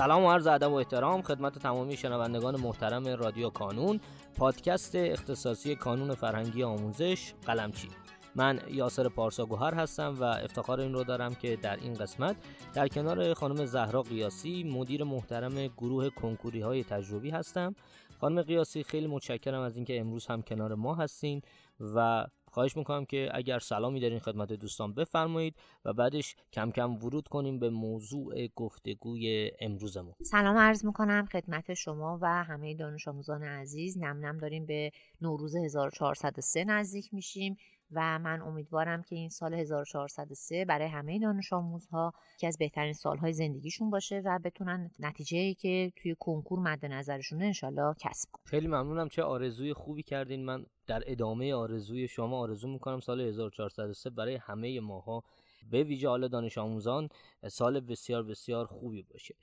سلام و عرض ادب و احترام خدمت تمامی شنوندگان محترم رادیو کانون پادکست اختصاصی کانون فرهنگی آموزش قلمچی. من یاسر پارسا گوهر هستم و افتخار این رو دارم که در این قسمت در کنار خانم زهرا قیاسی مدیر محترم گروه کنکوری های تجربی هستم. خانم قیاسی خیلی متشکرم از اینکه امروز هم کنار ما هستین و خواهش می‌کنم که اگر سلامی دارین خدمت دوستان بفرمایید و بعدش کم کم ورود کنیم به موضوع گفتگوی امروزمون. سلام عرض می‌کنم خدمت شما و همه دانش آموزان عزیز. نم نم داریم به نوروز 1403 نزدیک میشیم. و من امیدوارم که این سال 1403 برای همه دانش آموزها که از بهترین سالهای زندگیشون باشه و بتونن نتیجه که توی کنکور مد نظرشون انشالله کسب کنن. خیلی ممنونم. چه آرزوی خوبی کردین. من در ادامه آرزوی شما آرزو می‌کنم سال 1403 برای همه ماها به ویژه حال دانش آموزان سال بسیار بسیار خوبی باشه.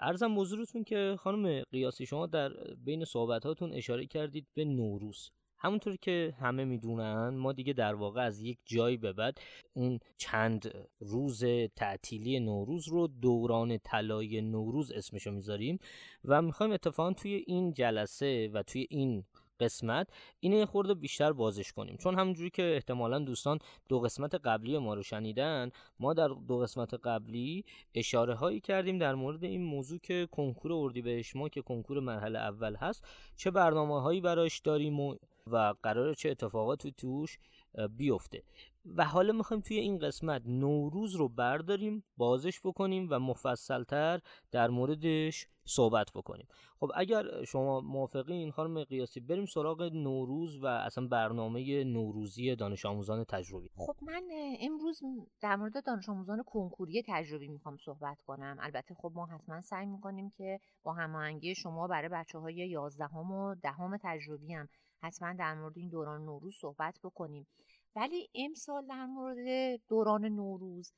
ارزم بزرگتون که خانم قیاسی شما در بین صحبتاتون اشاره کردید به نوروز. همونطور که همه می‌دونن ما دیگه در واقع از یک جایی به بعد اون چند روز تعطیلی نوروز رو دوران طلای نوروز اسمشو می‌ذاریم و می‌خوایم اتفاقا توی این جلسه و توی این قسمت اینه خورده بیشتر بازش کنیم. چون همونجوری که احتمالا دوستان دو قسمت قبلی ما رو شنیدن ما در دو قسمت قبلی اشاره هایی کردیم در مورد این موضوع که کنکور اردیبهشت ما که کنکور مرحله اول هست چه برنامه هایی براش داریم و و قرار چه اتفاقاتی توش بیفته. و حالا می‌خوایم توی این قسمت نوروز رو برداریم بازش بکنیم و مفصلتر در موردش صحبت بکنیم. خب اگر شما موافقین خانم قیاسی بریم سراغ نوروز و اصلا برنامه نوروزی دانش آموزان تجربی. خب من امروز در مورد دانش آموزان کنکوری تجربی می‌خوام صحبت کنم. البته خب ما حتما سعی می‌کنیم که با هماهنگی شما برای بچه های یازدهم و دهم تجربی هم حتما در مورد این دوران نوروز صحبت بکنیم. ولی امسال در مورد دوران نوروز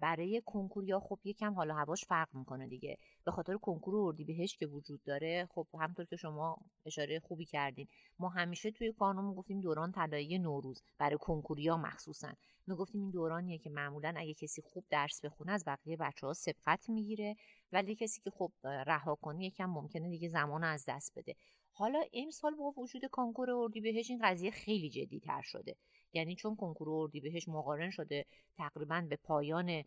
برای کنکوریا خب یکم حالا هواش فرق می‌کنه دیگه. به خاطر کنکور اردیبهشت که وجود داره خب همطور که شما اشاره خوبی کردین. ما همیشه توی کانون گفتیم دوران طلایی نوروز برای کنکوریا مخصوصا. می‌گفتیم این دورانیه که معمولا اگه کسی خوب درس بخونه از بقیه بچه ها سبقت می‌گیره ولی کسی که خب رها کنه یکم ممکنه دیگه زمان از دست بده. حالا امسال با وجود کنکور اردیبهشت این قضیه خیلی جدی تر شده. یعنی چون کنکور اردیبهشت مقارن شده تقریبا به پایان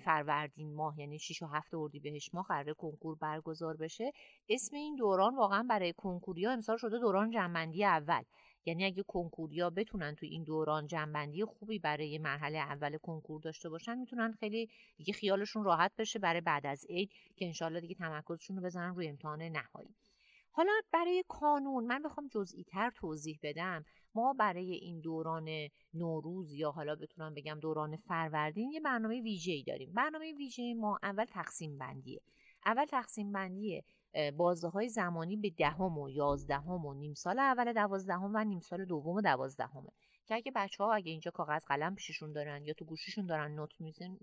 فروردین ماه یعنی 6 و 7 اردیبهشت ماه قرار کنکور برگزار بشه اسم این دوران واقعا برای کنکوریا امسال شده دوران جنبندی اول. یعنی اگه کنکوریا بتونن تو این دوران جنبندی خوبی برای مرحله اول کنکور داشته باشن می‌تونن خیلی دیگه خیالشون راحت بشه برای بعد از عید که انشالله دیگه تمرکزشون رو بزنن روی امتحان نهایی. حالا برای کانون من بخوام جزئی تر توضیح بدم. ما برای این دوران نوروز یا حالا بتونم بگم دوران فروردین یه برنامه ویژه‌ای داریم. برنامه ویژه ما اول تقسیم بندیه. اول تقسیم بندیه بازه های زمانی به دهم و یازدهم و نیم سال اول دوازدهم و نیم سال دوم دوازدهمه. که اگه بچه ها اگه اینجا کاغذ قلم پیششون دارن یا تو گوشیشون دارن نوت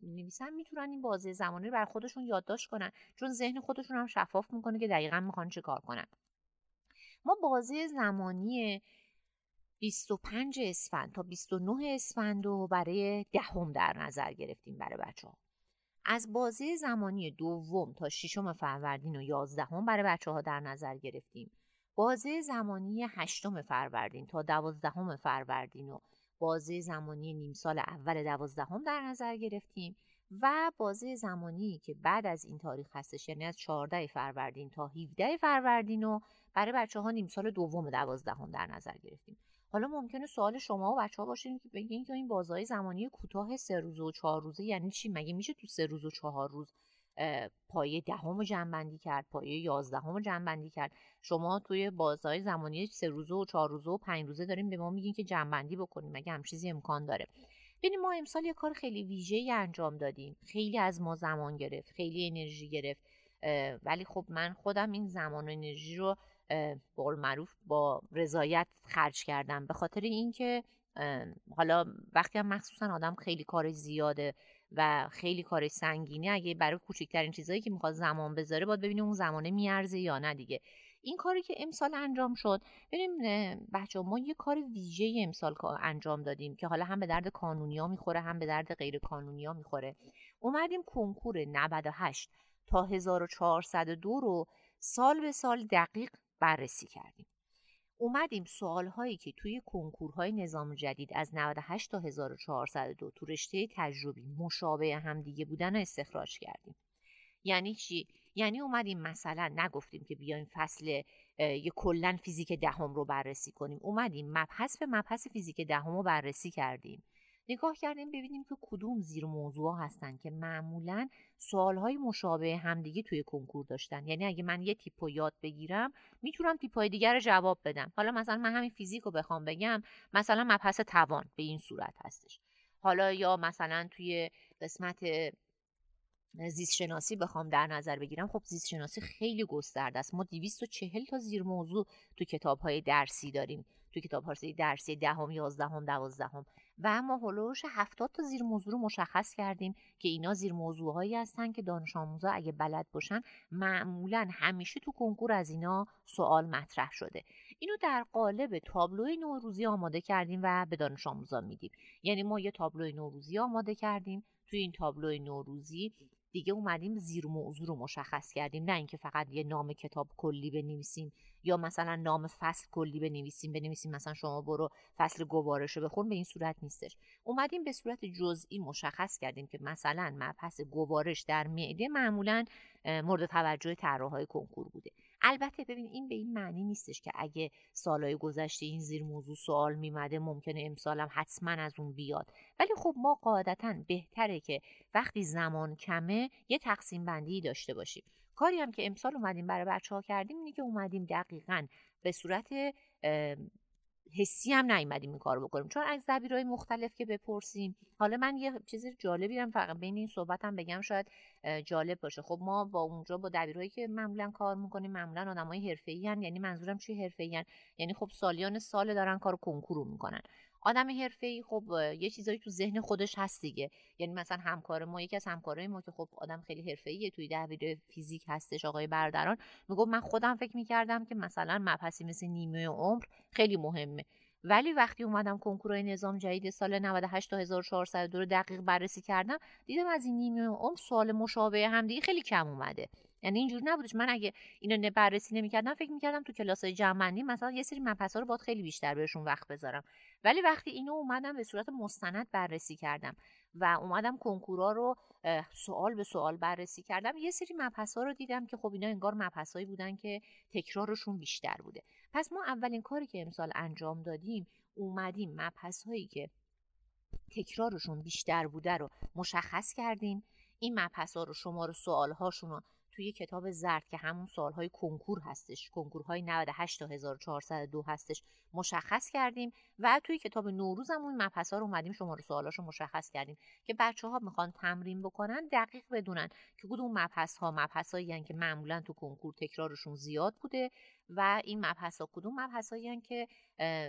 نویسن می‌تونن این بازه زمانی رو بر خودشون یادداشت کنن. چون ذهن خودشون هم شفاف می‌کنه که دقیقا می‌خوان چه کار کنن. ما بازه زمانی 25 اسفند تا 29 اسفند رو برای دهم در نظر گرفتیم برای بچه ها. از بازه زمانی دوم تا ششم فروردین و یازدهم برای بچه ها در نظر گرفتیم. بازه زمانی هشتم فروردین تا دوازدهم فروردین و بازه زمانی نیم سال اول دوازدهم در نظر گرفتیم و بازه زمانی که بعد از این تاریخ هستش یعنی از 14 فروردین تا 17 فروردین و برای بچه ها نیم سال دوم دوازدهم در نظر گرفتیم حالا ممکنه سوال شما و بچه ها باشین که بگین که این بازهای زمانی کوتاه سه روزه و چهار روزه یعنی چی؟ مگه میشه تو سه روز و چهار روز پایه دهم رو جنبندی کرد پایه یازدهم رو جنبندی کرد؟ شما توی بازهای زمانی سه روزه و چهار روزه و پنج روزه داریم به ما میگین که جنبندی بکنیم مگه هم چیزی امکان داره؟ ببینیم ما امسال یه کار خیلی ویژه‌ای انجام دادیم. خیلی از ما زمان گرفت خیلی انرژی گرفت ولی خب من خودم این زمان و انرژی رو بقول معروف با رضایت خرج کردم. به خاطر اینکه حالا وقتی هم مخصوصا آدم خیلی کار زیاده و خیلی کار سنگینه اگه برای کوچکترین چیزهایی که می‌خواد زمان بذاره باید ببینیم اون زمانه میارزه یا نه دیگه. این کاری که امسال انجام شد ببینیم بچه ما یه کار ویژه امسال انجام دادیم که حالا هم به درد قانونیا می‌خوره هم به درد غیر قانونیا می‌خوره. اومدیم کنکور 98 تا 1402 رو سال به سال دقیق بررسی کردیم. اومدیم سوال هایی که توی کنکورهای نظام جدید از 98 تا 1402 تو رشته تجربی مشابه هم دیگه بودن رو استخراج کردیم. یعنی چی؟ یعنی اومدیم مثلا نگفتیم که بیایم فصل یه کلا فیزیک دهم رو بررسی کنیم. اومدیم مبحث به مبحث فیزیک دهم رو بررسی کردیم. نگاه کردیم ببینیم که کدوم زیر موضوع هستن که معمولا سوالهای مشابه همدیگه توی کنکور داشتن. یعنی اگه من یه تیپ یاد بگیرم می‌تونم تیپ های دیگر رو جواب بدم. حالا مثلا من همین فیزیک رو بخوام بگم مثلا مبحث توان به این صورت هستش. حالا یا مثلا توی قسمت زیست شناسی بخوام در نظر بگیرم خب زیست شناسی خیلی گسترده است. ما 240 تا زیر موضوع تو کتاب های درسی داریم. تو کتاب درسی دهم یازدهم دوازدهم. و ما هلوش هفتاد تا زیر موضوع رو مشخص کردیم که اینا زیر موضوع هایی هستن که دانش آموزا اگه بلد باشن معمولا همیشه تو کنکور از اینا سوال مطرح شده. اینو در قالب تابلوی نوروزی آماده کردیم و به دانش آموزان میدیم. یعنی ما یه تابلوی نوروزی آماده کردیم. توی این تابلوی نوروزی دیگه اومدیم زیر موضوع رو مشخص کردیم. نه اینکه فقط یه نام کتاب کلی بنویسیم یا مثلا نام فصل کلی بنویسیم بنویسیم مثلا شما برو فصل گوارش رو بخون به این صورت نیستش. اومدیم به صورت جزئی مشخص کردیم که مثلا مبحث گوارش در معده معمولا مورد توجه طراحهای کنکور بوده. البته ببین این به این معنی نیستش که اگه سالهای گذشته این زیر موضوع سوال میمده ممکنه امسالم حتما از اون بیاد. ولی خب ما قاعدتا بهتره که وقتی زمان کمه یه تقسیم بندی داشته باشیم. کاری هم که امسال اومدیم برای بچه ها کردیم اینه که اومدیم دقیقا به صورت حسی هم نیومدیم این کار بکنیم. چون از زبیرهای مختلف که بپرسیم. حالا من یه چیز جالبی هم فقط بین این صحبت هم بگم شاید جالب باشه. خب ما با اونجا با دبیرهایی که معمولا کار می‌کنیم معمولا آدمای حرفه‌ای یعنی منظورم چی؟ حرفه‌ای یعنی خب سالیان سال دارن کار کنکور می‌کنن. آدم ای خب یه چیزایی تو ذهن خودش هست دیگه. یعنی مثلا همکار ما یکی از همکارای ما که خب آدم خیلی ایه توی دبیر فیزیک هستش آقای بردران می‌گفت من خودم فکر می‌کردم که مثلا مبحثی مثل نیمه عمر خیلی مهمه. ولی وقتی اومدم کنکورهای نظام جدید سال 98 تا 1402 رو دقیق بررسی کردم دیدم از این نیمه عمر سوال مشابه هم دیگه خیلی کم اومده. یعنی اینجوری نبودش من اگه اینو بررسی نمی‌کردم فکر می‌کردم تو کلاس جمعنی مثلا یه سری مبحثا رو باید خیلی بیشتر بهشون وقت بذارم. ولی وقتی اینو اومدم به صورت مستند بررسی کردم و اومدم کنکورا رو سوال به سوال بررسی کردم یه سری مبحثا رو دیدم که خب اینا انگار مبحثایی بودن که تکرارشون بیشتر بوده. پس ما اولین کاری که امسال انجام دادیم اومدیم مبحث هایی که تکرارشون بیشتر بوده رو مشخص کردیم. این مبحث ها رو شمار سوال هاشون رو توی کتاب زرد که همون سالهای کنکور هستش. کنکورهای 98 تا 1402 هستش. مشخص کردیم و توی کتاب نوروز هم اون مبحث رو اومدیم شماره سوالاش رو مشخص کردیم که بچه ها می‌خوان تمرین بکنن دقیق بدونن که کدوم مبحث ها مبحث هایی که معمولا تو کنکور تکرارشون زیاد بوده و این مبحث ها کدوم مبحث هایی که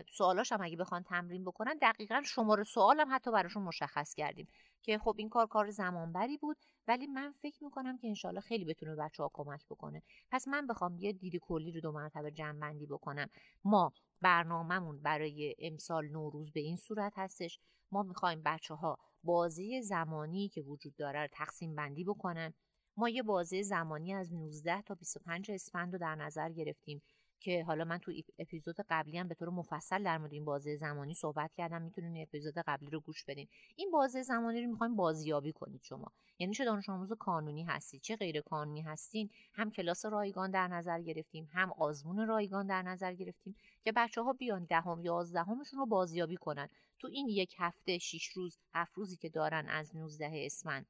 سوالاش هم اگه بخوان تمرین بکنن دقیقا شماره سوال هم حتی براشون مشخص کردیم که خب این کار کار زمانبری بود ولی من فکر می‌کنم که انشالله خیلی بتونه بچه ها کمک بکنه. پس من بخوام یه دید کلی رو دو مرتبه جمع بکنم. ما برنامهمون برای امسال نوروز به این صورت هستش. ما می‌خوایم بچه ها بازی زمانی که وجود داره رو تقسیم بندی بکنن. ما یه بازه زمانی از 19 تا 25 اسفند رو در نظر گرفتیم. که حالا من تو اپیزود قبلی هم به طور مفصل در مورد این بازه زمانی صحبت کردم می‌تونین اپیزود قبلی رو گوش بدین. این بازه زمانی رو می‌خوایم بازیابی کنید شما. یعنی چه دانش آموز کانونی هستید چه غیر کانونی هستین. هم کلاس رایگان در نظر گرفتیم هم آزمون رایگان در نظر گرفتیم که بچه ها بیان دهم یازدهمشون رو بازیابی کنن. تو این یک هفته شیش روز هفت روزی که دارن از 19 اسفند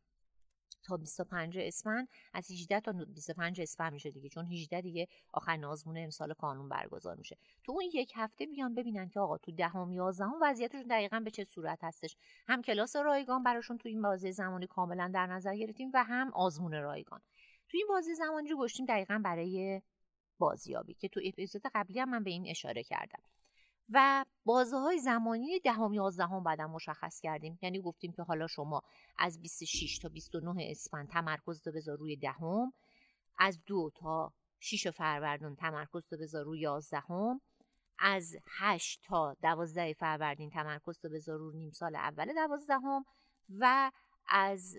تا 25 اسفند از 18 تا 25 اسفند میشه دیگه چون 18 دیگه آخرین آزمون امسال کانون برگزار میشه. تو اون یک هفته بیان ببینن که آقا تو دهم یازدهم وضعیتشون دقیقا به چه صورت هستش. هم کلاس رایگان براشون تو این بازه زمانی کاملا در نظر گرفتیم و هم آزمون رایگان. تو این بازه زمانی رو گشتیم دقیقا برای بازیابی که تو اپیزود قبلی هم من به این اشاره کردم. و بازه های زمانی دهم یازدهم بعدم مشخص کردیم. یعنی گفتیم که حالا شما از 26 تا 29 اسفند تمرکز تو بذار روی دهم از دو تا 6 فروردین تمرکز تو بذار روی یازدهم از 8 تا 12 فروردین تمرکز تو بذار روی نیم سال اول دوازدهم و از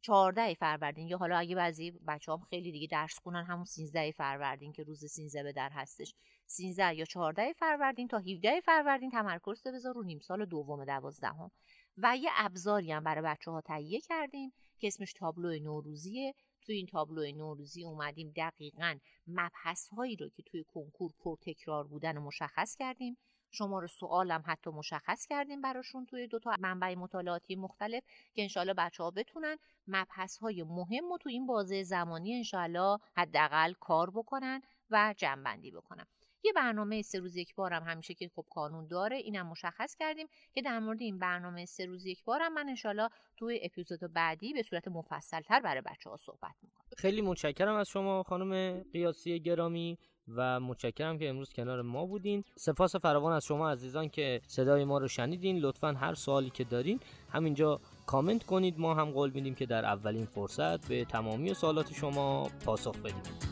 14 فروردین. یا حالا اگه بعضی بچه هم خیلی دیگه درس خونن همون 13 فروردین که روز 13 به در هستش. 13 یا 14 فروردین تا 17 فروردین تمرکز بذار رو نیم سال دوم دوازدهم. و یه ابزاری هم برای بچه ها تهیه کردیم که اسمش تابلو نوروزیه. توی این تابلو نوروزی اومدیم دقیقا مبحث هایی رو که توی کنکور پرتکرار بودن رو مشخص کردیم. شماره سوالم حتی مشخص کردیم براشون توی دو تا منبع مطالعاتی مختلف که انشالله بچه ها بتونن مبحث های مهم رو توی این بازه زمانی انشالله حداقل کار بکنن و جنبندی بکنن. یه برنامه سه روز یک بارم همیشه که خب قانون داره اینم مشخص کردیم که در مورد این برنامه سه روز یک بارم من انشالله توی اپیزود بعدی به صورت مفصلتر برای بچه ها صحبت می‌کنم. خیلی متشکرم از شما خانم قیاسی گرامی و متشکرم که امروز کنار ما بودین. سپاس فراوان از شما عزیزان که صدای ما رو شنیدین. لطفا هر سوالی که دارین همینجا کامنت کنید. ما هم قول میدیم که در اولین فرصت به تمامی سوالات شما پاسخ بدیم.